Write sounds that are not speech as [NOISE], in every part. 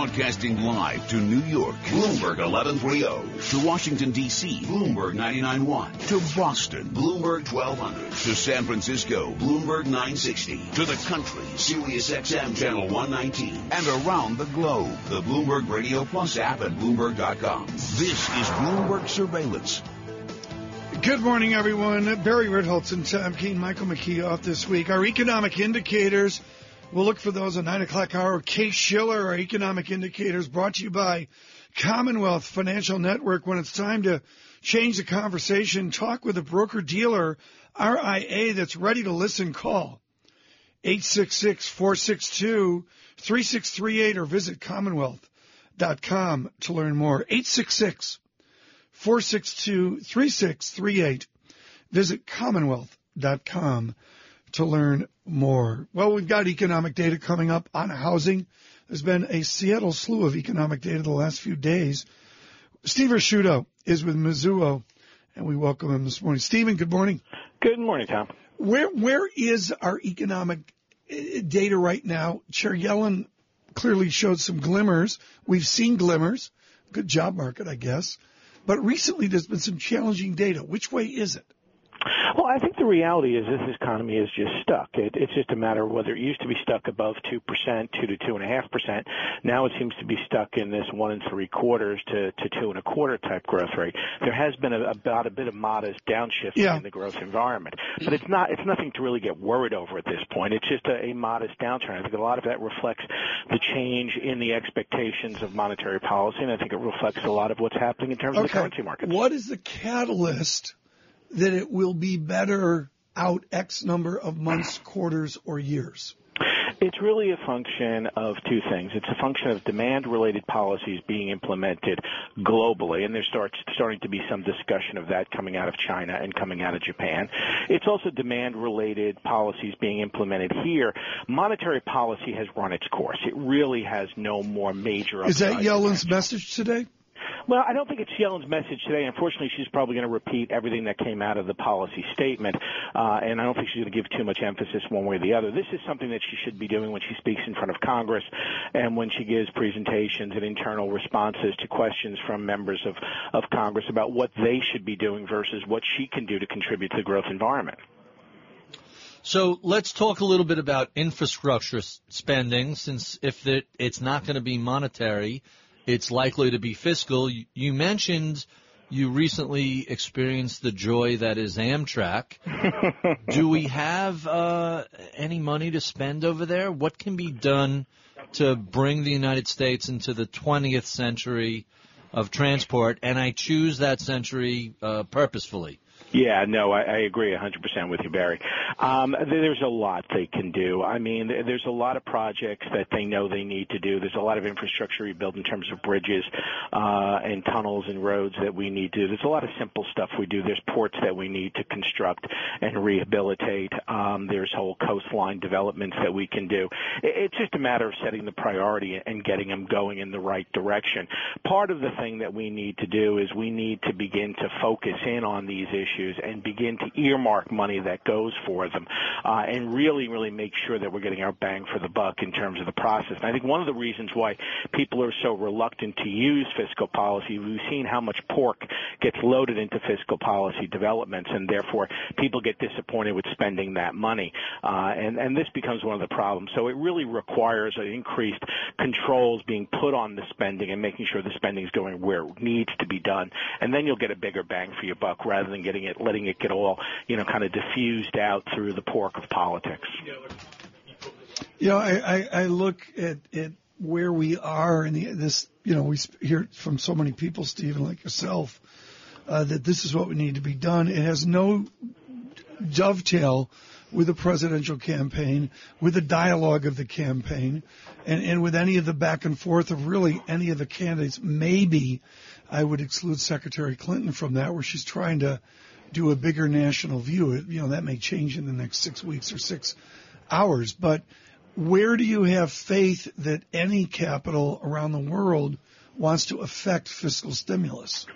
Broadcasting live to New York, Bloomberg 1130. To Washington, D.C., Bloomberg 99.1. To Boston, Bloomberg 1200. To San Francisco, Bloomberg 960. To the country, Sirius XM Channel 119. And around the globe, the Bloomberg Radio Plus app at Bloomberg.com. This is Bloomberg Surveillance. Good morning, everyone. Barry Ritholtz and Tom Keene, Michael McKee off this week. Our economic indicators, we'll look for those at 9 o'clock hour. Kate Schiller, our economic indicators, brought to you by Commonwealth Financial Network. When it's time to change the conversation, talk with a broker dealer, RIA, that's ready to listen, call 866 462 3638 or visit commonwealth.com to learn more. 866 462 3638. Visit commonwealth.com to learn more. Well, we've got economic data coming up on housing. There's been a Seattle slew of economic data the last few days. Steve Ricchiuto is with Mizuho, and we welcome him this morning. Stephen, good morning. Good morning, Tom. Where where is our economic eh, data right now? Chair Yellen clearly showed some glimmers. We've seen glimmers. Good job market, I guess. But recently there's been some challenging data. Which way is it? Well, I think the reality is this economy is just stuck. It, it's just a matter of whether it used to be stuck above 2%, 2 to 2.5%. Now it seems to be stuck in this one and three quarters to, to two and a quarter type growth rate. There has been a, about a bit of modest downshift Yeah. in the growth environment, but it's not, it's nothing to really get worried over at this point. It's just a, a modest downturn. I think a lot of that reflects the change in the expectations of monetary policy, and I think it reflects a lot of what's happening in terms of the currency markets. What is the catalyst that it will be better out X number of months, quarters, or years? It's really a function of two things. It's a function of demand-related policies being implemented globally, and there's start, starting to be some discussion of that coming out of China and coming out of Japan. It's also demand-related policies being implemented here. Monetary policy has run its course. It really has no more major. Is that Yellen's message today? Well, I don't think it's Yellen's message today. Unfortunately, she's probably going to repeat everything that came out of the policy statement, uh, and I don't think she's going to give too much emphasis one way or the other. This is something that she should be doing when she speaks in front of Congress and when she gives presentations and internal responses to questions from members of, of Congress about what they should be doing versus what she can do to contribute to the growth environment. So let's talk a little bit about infrastructure spending, since if it, it's not going to be monetary, it's likely to be fiscal. You, you mentioned you recently experienced the joy that is Amtrak. [LAUGHS] Do we have uh, any money to spend over there? What can be done to bring the United States into the 20th century of transport? And I choose that century uh, purposefully. Yeah, no, I, I agree 100% with you, Barry. Um, there's a lot they can do. I mean, there's a lot of projects that they know they need to do. There's a lot of infrastructure rebuilt in terms of bridges uh, and tunnels and roads that we need to do. There's a lot of simple stuff we do. There's ports that we need to construct and rehabilitate. Um, there's whole coastline developments that we can do. It- It's just a matter of setting the priority and getting them going in the right direction. Part of the thing that we need to do is we need to begin to focus in on these issues and begin to earmark money that goes for them uh, and really, really make sure that we're getting our bang for the buck in terms of the process. And I think one of the reasons why people are so reluctant to use fiscal policy, we've seen how much pork gets loaded into fiscal policy developments, and therefore people get disappointed with spending that money. Uh, and, and this becomes one of the problems. So it really requires increased controls being put on the spending and making sure the spending is going where it needs to be done. And then you'll get a bigger bang for your buck rather than getting it, letting it get all, you know, kind of diffused out through the pork of politics. You know, I, I, I look at, at where we are in the, this, you know, we hear from so many people, Stephen, like yourself, uh, that this is what we need to be done. It has no dovetail with the presidential campaign, with the dialogue of the campaign, and, and with any of the back and forth of really any of the candidates. Maybe I would exclude Secretary Clinton from that, where she's trying to do a bigger national view. You know, that may change in the next six weeks or six hours, but where do you have faith that any capital around the world wants to affect fiscal stimulus?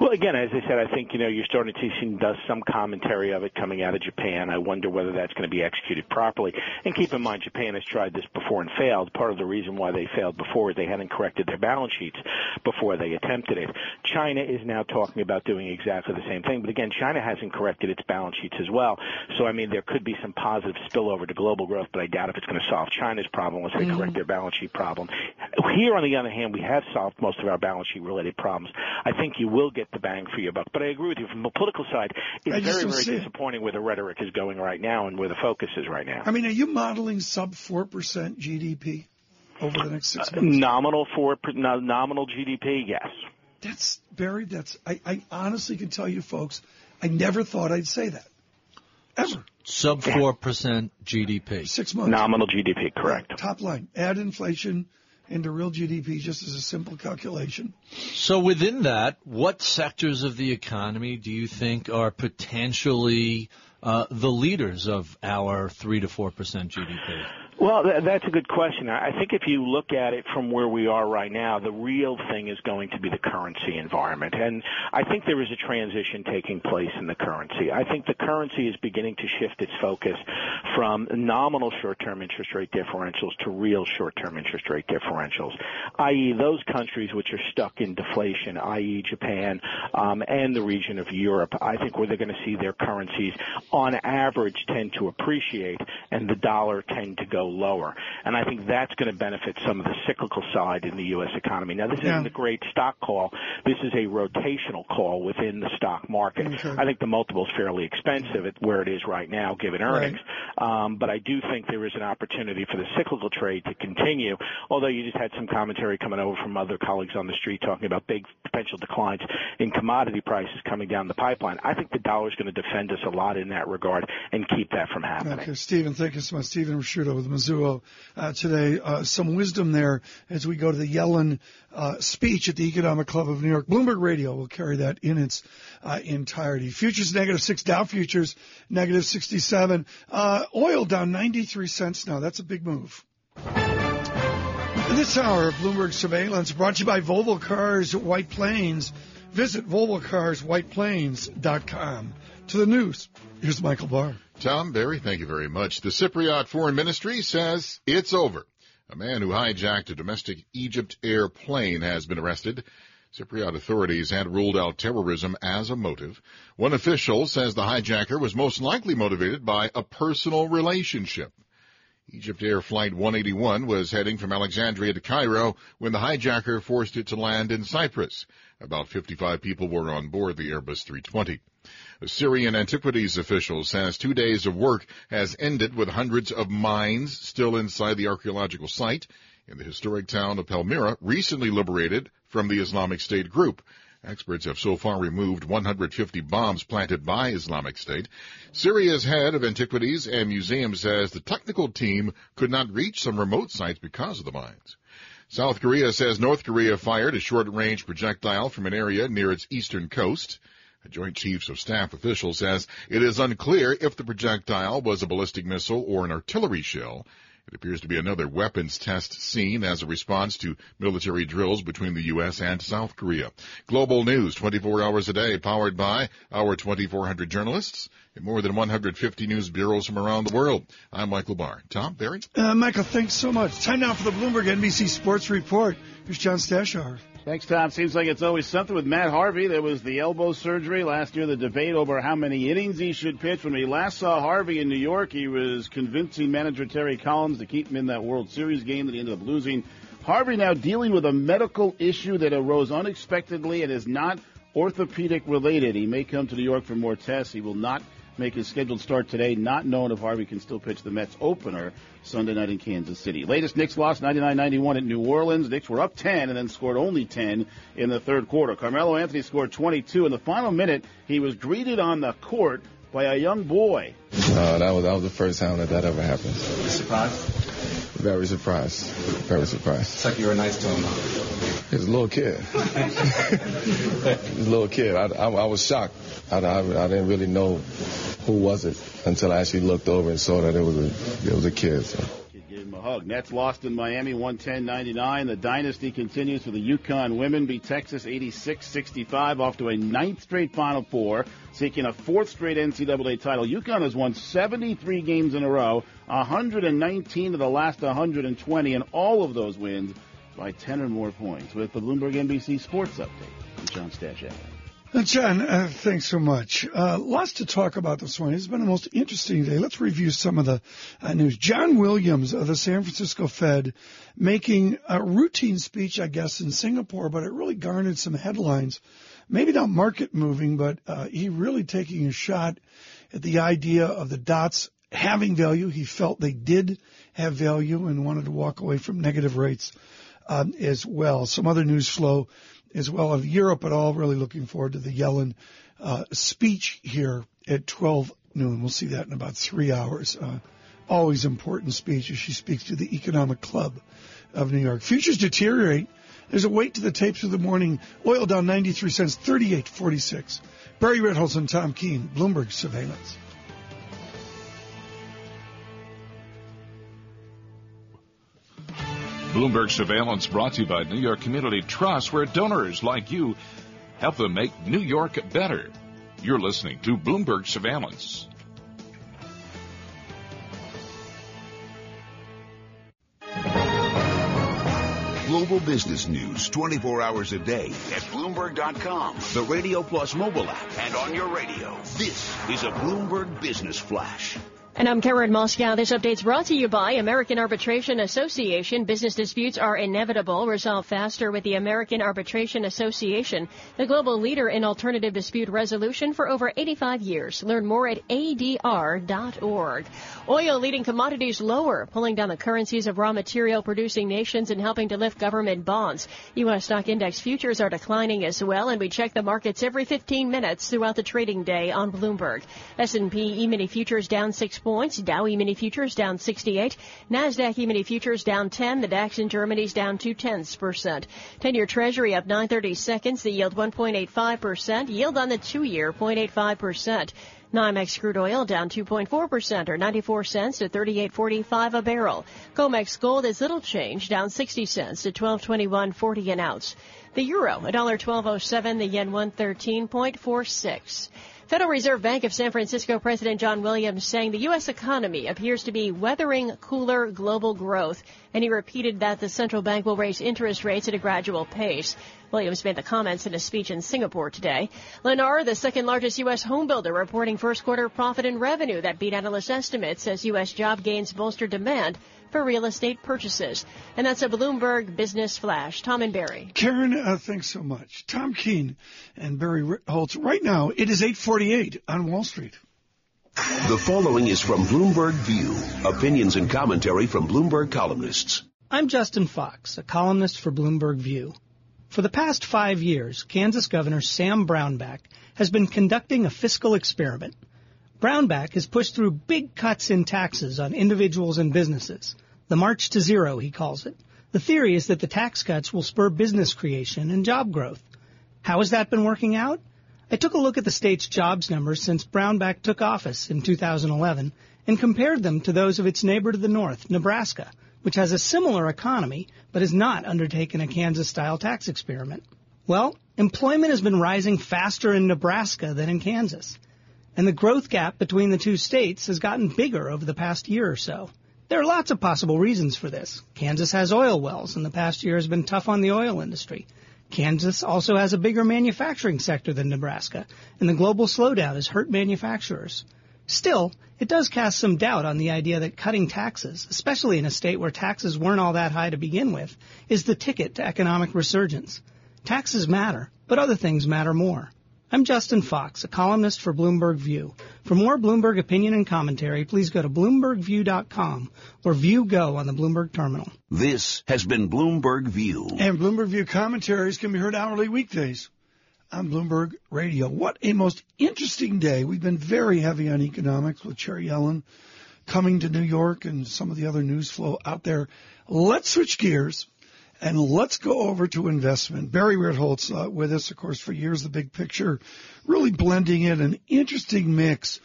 Well, again, as I said, I think you know you're starting to see does some commentary of it coming out of Japan. I wonder whether that's going to be executed properly. And keep in mind, Japan has tried this before and failed. Part of the reason why they failed before is they hadn't corrected their balance sheets before they attempted it. China is now talking about doing exactly the same thing, but again, China hasn't corrected its balance sheets as well. So I mean, there could be some positive spillover to global growth, but I doubt if it's going to solve China's problem once they mm-hmm. correct their balance sheet problem. Here, on the other hand, we have solved most of our balance sheet related problems. I think you will get the bang for your buck. But I agree with you from the political side. It's very, very disappointing where the rhetoric is going right now and where the focus is right now. I mean, are you modeling sub four percent GDP over the next six uh, months? Uh, nominal four nominal GDP, yes. That's Barry. That's I, I honestly can tell you, folks. I never thought I'd say that. Ever. Sub four percent GDP. Six months. Nominal GDP, correct. Top line. Add inflation into real GDP just as a simple calculation. So within that, what sectors of the economy do you think are potentially uh, the leaders of our three to four percent GDP? Well, that's a good question. I think if you look at it from where we are right now, the real thing is going to be the currency environment. And I think there is a transition taking place in the currency. I think the currency is beginning to shift its focus from nominal short-term interest rate differentials to real short-term interest rate differentials, i.e. those countries which are stuck in deflation, i.e. Japan um, and the region of Europe. I think where they're going to see their currencies on average tend to appreciate and the dollar tend to go lower. And I think that's going to benefit some of the cyclical side in the U.S. economy. Now, this yeah. isn't a great stock call. This is a rotational call within the stock market. Okay. I think the multiple is fairly expensive at where it is right now, given earnings. Right. Um, but I do think there is an opportunity for the cyclical trade to continue, although you just had some commentary coming over from other colleagues on the street talking about big potential declines in commodity prices coming down the pipeline. I think the dollar is going to defend us a lot in that regard and keep that from happening. Okay, Stephen, thank you so much. Stephen Ricchiuto with Mizuho uh, today. Uh, some wisdom there as we go to the Yellen uh, speech at the Economic Club of New York. Bloomberg Radio will carry that in its uh, entirety. Futures negative six, Dow futures negative 67. Uh, oil down 93 cents now. That's a big move. This hour of Bloomberg Surveillance brought to you by Volvo Cars White Plains. Visit VolvoCarsWhitePlains.com. To the news, here's Michael Barr. Tom, Barry, thank you very much. The Cypriot Foreign Ministry says it's over. A man who hijacked a domestic Egypt Air plane has been arrested. Cypriot authorities had ruled out terrorism as a motive. One official says the hijacker was most likely motivated by a personal relationship. Egypt Air Flight 181 was heading from Alexandria to Cairo when the hijacker forced it to land in Cyprus. About 55 people were on board the Airbus 320. Syrian antiquities official says two days of work has ended with hundreds of mines still inside the archaeological site in the historic town of Palmyra, recently liberated from the Islamic State group. Experts have so far removed 150 bombs planted by Islamic State. Syria's head of antiquities and museums says the technical team could not reach some remote sites because of the mines. South Korea says North Korea fired a short-range projectile from an area near its eastern coast. A Joint Chiefs of Staff official says it is unclear if the projectile was a ballistic missile or an artillery shell. It appears to be another weapons test seen as a response to military drills between the U.S. and South Korea. Global news 24 hours a day powered by our 2,400 journalists in more than 150 news bureaus from around the world. I'm Michael Barr. Tom, Barry? Uh, Michael, thanks so much. Time now for the Bloomberg NBC Sports Report. Here's John Stashower. Thanks, Tom. Seems like it's always something with Matt Harvey. There was the elbow surgery last year, the debate over how many innings he should pitch. When we last saw Harvey in New York, he was convincing manager Terry Collins to keep him in that World Series game that he ended up losing. Harvey now dealing with a medical issue that arose unexpectedly and is not orthopedic related. He may come to New York for more tests. He will not make his scheduled start today, not knowing if Harvey can still pitch the Mets opener Sunday night in Kansas City. Latest Knicks lost 99-91 at New Orleans. Knicks were up 10 and then scored only 10 in the third quarter. Carmelo Anthony scored 22 in the final minute. He was greeted on the court by a young boy. Uh, that was that was the first time that that ever happened. Surprised? Very surprised. Very surprised. It's like you were nice to him. He's a little kid. [LAUGHS] He's a little kid. I, I, I was shocked. I, I, I didn't really know who was it until I actually looked over and saw that it was a it was a kid. So. Hug. Nets lost in Miami 110-99. The dynasty continues for the UConn women. Beat Texas 86-65 off to a ninth straight Final Four, seeking a fourth straight NCAA title. UConn has won 73 games in a row, 119 of the last 120, and all of those wins by 10 or more points. With the Bloomberg NBC Sports Update, I'm John Stashower. Uh, John, uh, thanks so much. Uh, lots to talk about this morning. It's been the most interesting day. Let's review some of the uh, news. John Williams of the San Francisco Fed making a routine speech, I guess, in Singapore, but it really garnered some headlines. Maybe not market moving, but uh, he really taking a shot at the idea of the dots having value. He felt they did have value and wanted to walk away from negative rates um, as well. Some other news flow as well of Europe at all. Really looking forward to the Yellen uh, speech here at 12 noon. We'll see that in about three hours. Uh, always important speech as she speaks to the Economic Club of New York. Futures deteriorate. There's a wait to the tapes of the morning. Oil down 93 cents, 38.46. Barry Ritholtz and Tom Keene, Bloomberg Surveillance. Bloomberg Surveillance brought to you by New York Community Trust, where donors like you help them make New York better. You're listening to Bloomberg Surveillance. Global business news 24 hours a day at Bloomberg.com, the Radio Plus mobile app, and on your radio. This is a Bloomberg Business Flash. And I'm Karen Moskow. This update's brought to you by American Arbitration Association. Business disputes are inevitable. Resolve faster with the American Arbitration Association, the global leader in alternative dispute resolution for over 85 years. Learn more at adr.org. Oil leading commodities lower, pulling down the currencies of raw material producing nations and helping to lift government bonds. U.S. stock index futures are declining as well, and we check the markets every 15 minutes throughout the trading day on Bloomberg. S&P E-mini futures down 6 points. Dow E-mini futures down 68. NASDAQ E-mini futures down 10. The DAX in Germany's down 2 tenths percent. 10-year Treasury up 930 seconds. The yield 1.85%. Yield on the two-year 0.85%. NYMEX crude oil down 2.4% or 94 cents to 38.45 a barrel. COMEX gold is little change, down 60 cents to 1221.40 an ounce. The euro, $1.1207, the yen 113.46. Federal Reserve Bank of San Francisco President John Williams saying the U.S. economy appears to be weathering cooler global growth, and he repeated that the central bank will raise interest rates at a gradual pace. Williams made the comments in a speech in Singapore today. Lennar, the second largest U.S. home builder, reporting first quarter profit and revenue that beat analyst estimates as U.S. job gains bolster demand for real estate purchases. And that's a Bloomberg Business Flash. Tom and Barry. Karen, uh, thanks so much. Tom Keene and Barry Holtz. Right now, it is 848 on Wall Street. The following is from Bloomberg View. Opinions and commentary from Bloomberg columnists. I'm Justin Fox, a columnist for Bloomberg View. For the past five years, Kansas Governor Sam Brownback has been conducting a fiscal experiment. Brownback has pushed through big cuts in taxes on individuals and businesses. The march to zero, he calls it. The theory is that the tax cuts will spur business creation and job growth. How has that been working out? I took a look at the state's jobs numbers since Brownback took office in 2011 and compared them to those of its neighbor to the north, Nebraska, which has a similar economy but has not undertaken a Kansas-style tax experiment. Well, employment has been rising faster in Nebraska than in Kansas and the growth gap between the two states has gotten bigger over the past year or so. There are lots of possible reasons for this. Kansas has oil wells, and the past year has been tough on the oil industry. Kansas also has a bigger manufacturing sector than Nebraska, and the global slowdown has hurt manufacturers. Still, it does cast some doubt on the idea that cutting taxes, especially in a state where taxes weren't all that high to begin with, is the ticket to economic resurgence. Taxes matter, but other things matter more. I'm Justin Fox, a columnist for Bloomberg View. For more Bloomberg opinion and commentary, please go to BloombergView.com or View Go on the Bloomberg terminal. This has been Bloomberg View. And Bloomberg View commentaries can be heard hourly weekdays on Bloomberg Radio. What a most interesting day. We've been very heavy on economics with Chair Yellen coming to New York and some of the other news flow out there. Let's switch gears and let's go over to investment. Barry Ritholtz uh, with us, of course, for years, the big picture, really blending in an interesting mix,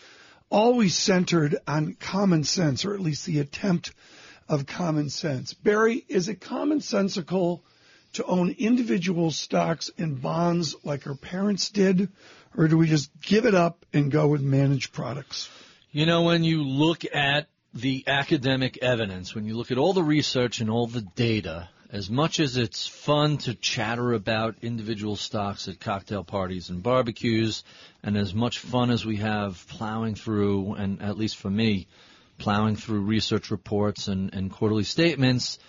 always centered on common sense, or at least the attempt of common sense. Barry, is it commonsensical to own individual stocks and bonds like our parents did, or do we just give it up and go with managed products? You know, when you look at the academic evidence, when you look at all the research and all the data, as much as it's fun to chatter about individual stocks at cocktail parties and barbecues, and as much fun as we have plowing through, and at least for me, plowing through research reports and, and quarterly statements,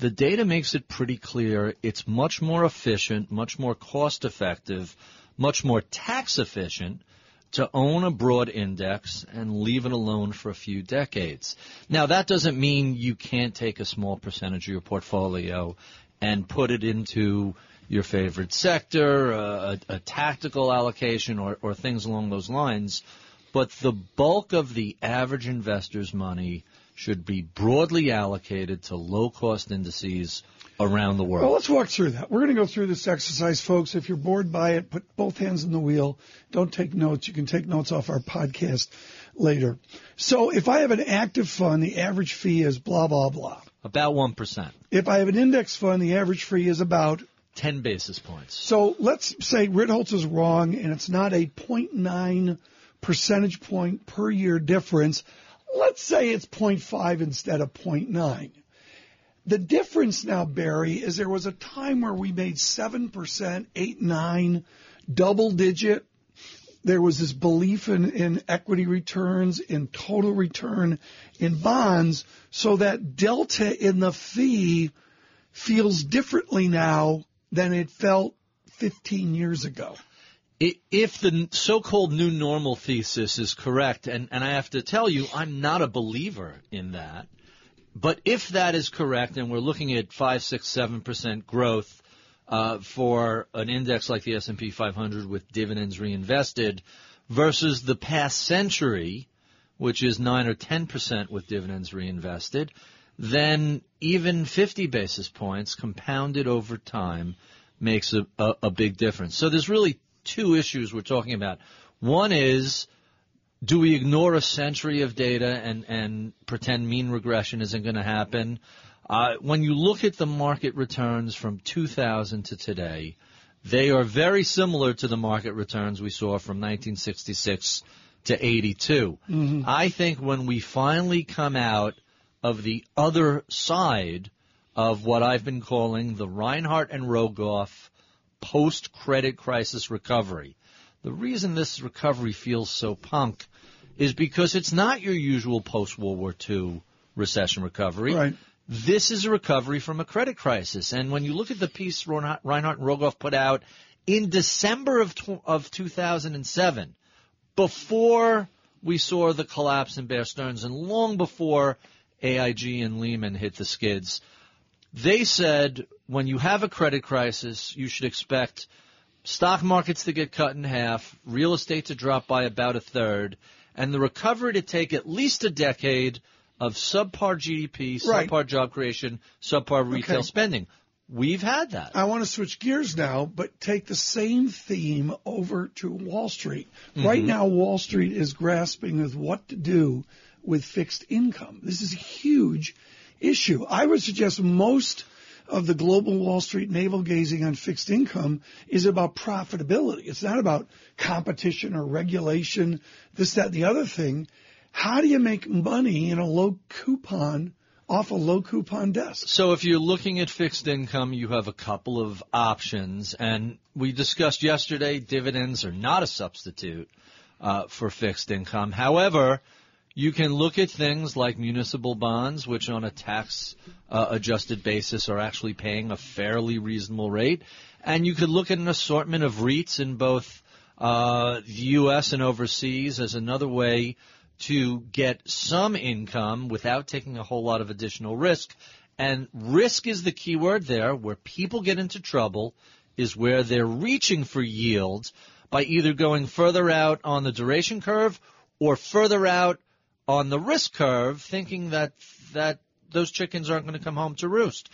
the data makes it pretty clear it's much more efficient, much more cost effective, much more tax efficient to own a broad index and leave it alone for a few decades. Now that doesn't mean you can't take a small percentage of your portfolio and put it into your favorite sector, a, a tactical allocation or, or things along those lines. But the bulk of the average investor's money should be broadly allocated to low cost indices around the world. Well, let's walk through that. We're going to go through this exercise, folks. If you're bored by it, put both hands in the wheel. Don't take notes. You can take notes off our podcast later. So if I have an active fund, the average fee is blah, blah, blah. About 1%. If I have an index fund, the average fee is about 10 basis points. So let's say Ritholtz is wrong and it's not a 0.9 percentage point per year difference. Let's say it's 0.5 instead of 0.9. The difference now, Barry, is there was a time where we made 7%, 8, 9, double digit. There was this belief in, in equity returns, in total return in bonds. So that delta in the fee feels differently now than it felt 15 years ago. If the so-called new normal thesis is correct, and, and I have to tell you, I'm not a believer in that. But if that is correct, and we're looking at five, six, seven percent growth uh, for an index like the S&P 500 with dividends reinvested, versus the past century, which is nine or ten percent with dividends reinvested, then even 50 basis points compounded over time makes a, a, a big difference. So there's really two issues we're talking about. One is, do we ignore a century of data and, and pretend mean regression isn't going to happen? Uh, when you look at the market returns from 2000 to today, they are very similar to the market returns we saw from 1966 to 82. Mm-hmm. I think when we finally come out of the other side of what I've been calling the Reinhart and Rogoff post credit crisis recovery. The reason this recovery feels so punk is because it's not your usual post World War II recession recovery. Right. This is a recovery from a credit crisis. And when you look at the piece Reinhart and Rogoff put out in December of, of 2007, before we saw the collapse in Bear Stearns and long before AIG and Lehman hit the skids, they said when you have a credit crisis, you should expect stock markets to get cut in half, real estate to drop by about a third, and the recovery to take at least a decade of subpar GDP, subpar Right. job creation, subpar retail Okay. spending. We've had that. I want to switch gears now, but take the same theme over to Wall Street. Right Mhm. now, Wall Street is grasping with what to do with fixed income. This is a huge issue. I would suggest most of the global Wall Street navel gazing on fixed income is about profitability. It's not about competition or regulation, this, that, and the other thing. How do you make money in a low coupon off a low coupon desk? So if you're looking at fixed income, you have a couple of options, and we discussed yesterday dividends are not a substitute uh, for fixed income. However, you can look at things like municipal bonds, which on a tax uh, adjusted basis are actually paying a fairly reasonable rate, and you could look at an assortment of REITs in both uh, the U.S. and overseas as another way to get some income without taking a whole lot of additional risk. And risk is the key word there. Where people get into trouble is where they're reaching for yield by either going further out on the duration curve or further out on the risk curve, thinking that that those chickens aren't going to come home to roost.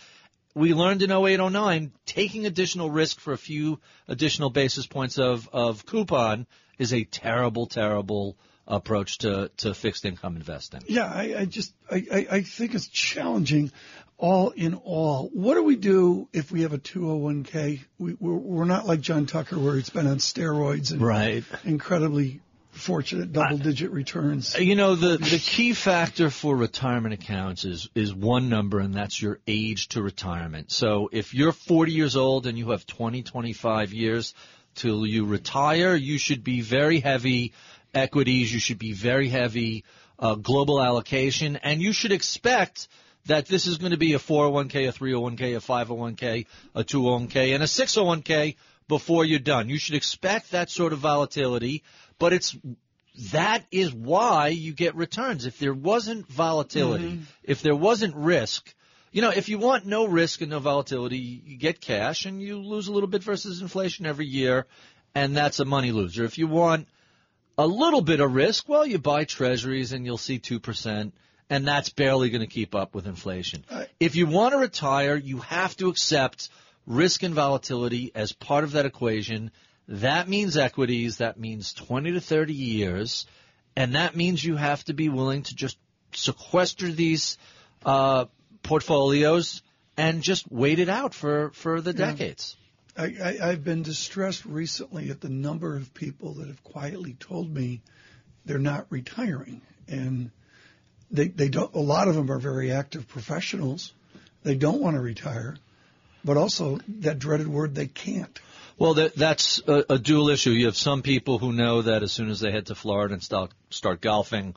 We learned in 0809 taking additional risk for a few additional basis points of, of coupon is a terrible, terrible approach to, to fixed income investing. Yeah, I, I just I, I, I think it's challenging. All in all, what do we do if we have a 201k? We, we're, we're not like John Tucker, where he's been on steroids and Right. incredibly fortunate double-digit returns. You know, the, the key factor for retirement accounts is, is one number, and that's your age to retirement. So if you're 40 years old and you have 20, 25 years till you retire, you should be very heavy equities, you should be very heavy uh, global allocation, and you should expect that this is going to be a 401k, a 301k, a 501k, a 201k, and a 601k before you're done. You should expect that sort of volatility, but it's that is why you get returns. If there wasn't volatility, mm-hmm. if there wasn't risk, you know, if you want no risk and no volatility, you get cash and you lose a little bit versus inflation every year, and that's a money loser. If you want a little bit of risk, well, you buy treasuries and you'll see 2%, and that's barely going to keep up with inflation. If you want to retire, you have to accept risk and volatility as part of that equation. That means equities, that means 20 to 30 years, and that means you have to be willing to just sequester these uh, portfolios and just wait it out for, for the Yeah. decades. I, I, I've been distressed recently at the number of people that have quietly told me they're not retiring, and they they don't. A lot of them are very active professionals. They don't want to retire, but also that dreaded word they can't. Well, that, that's a, a dual issue. You have some people who know that as soon as they head to Florida and start, start golfing,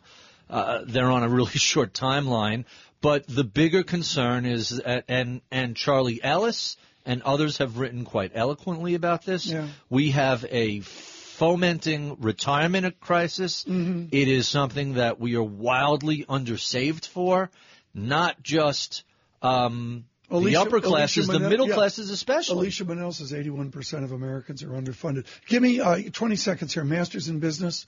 uh, they're on a really [LAUGHS] short timeline. But the bigger concern is, and and Charlie Ellis and others have written quite eloquently about this. Yeah. We have a fomenting retirement crisis. Mhm. It is something that we are wildly undersaved for, not just um, the upper classes, the Manel- middle yeah. classes especially. Alicia Munnell says 81% of Americans are underfunded. Give me uh, 20 seconds here. Masters in business.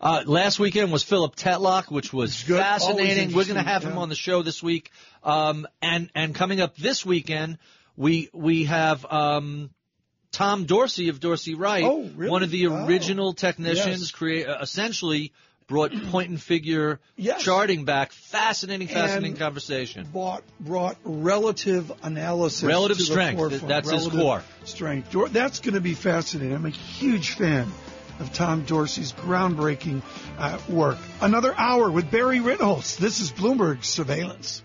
Uh, last weekend was Philip Tetlock, which was good. Fascinating. We're going to have him on the show this week. Um, and and coming up this weekend, we we have um, Tom Dorsey of Dorsey Wright, Oh, really? one of the Oh. original technicians, Yes. create uh, essentially brought point and figure Yes. charting back. Fascinating, fascinating And conversation. Brought, brought relative analysis. Relative strength. That's his core. Strength. That's going to be fascinating. I'm a huge fan of Tom Dorsey's groundbreaking uh, work. Another hour with Barry Ritholtz. This is Bloomberg Surveillance.